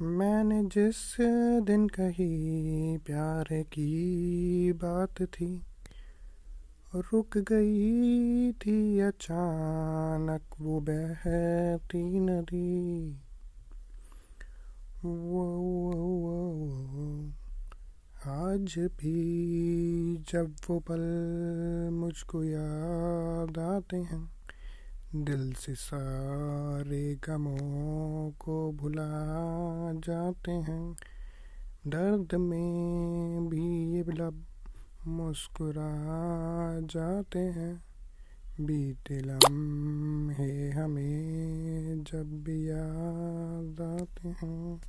मैंने जिस दिन कही प्यार की बात थी रुक गई थी अचानक वो बहती नदी। वो, वो, वो, वो आज भी जब वो पल मुझको याद आते हैं। दिल से सारे गमों को भुला जाते हैं। दर्द में भी ये लब मुस्कुरा जाते हैं। बीते लम्हे हमें जब भी याद आते हैं।